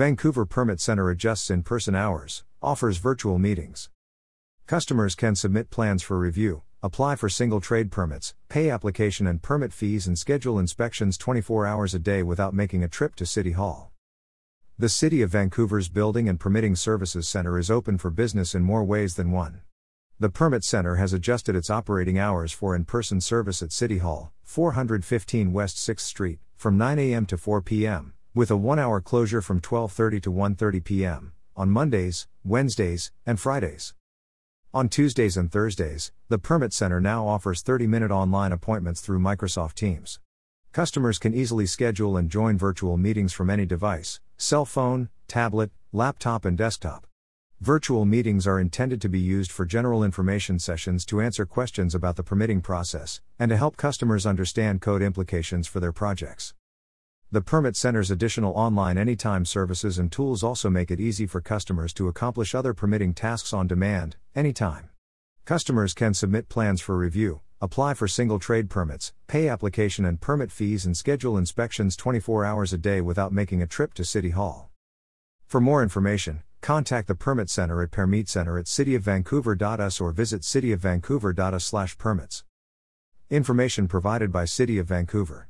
Vancouver Permit Center adjusts in person hours, offers virtual meetings. Customers can submit plans for review, apply for single trade permits, pay application and permit fees, and schedule inspections 24 hours a day without making a trip to City Hall. The City of Vancouver's Building and Permitting Services Center is open for business in more ways than one. The Permit Center has adjusted its operating hours for in person service at City Hall, 415 West 6th Street, from 9 a.m. to 4 p.m., with a one hour closure from 12.30 to 1.30 p.m., on Mondays, Wednesdays, and Fridays. On Tuesdays and Thursdays, the Permit Center now offers 30 minute online appointments through Microsoft Teams. Customers can easily schedule and join virtual meetings from any device cell phone, tablet, laptop, and desktop. Virtual meetings are intended to be used for general information sessions to answer questions about the permitting process and to help customers understand code implications for their projects. The Permit Center's additional online anytime services and tools also make it easy for customers to accomplish other permitting tasks on demand, anytime. Customers can submit plans for review, apply for single trade permits, pay application and permit fees, and schedule inspections 24 hours a day without making a trip to City Hall. For more information, contact the Permit Center at permitcenter at cityofvancouver.us or visit cityofvancouver.us/permits. Information provided by City of Vancouver.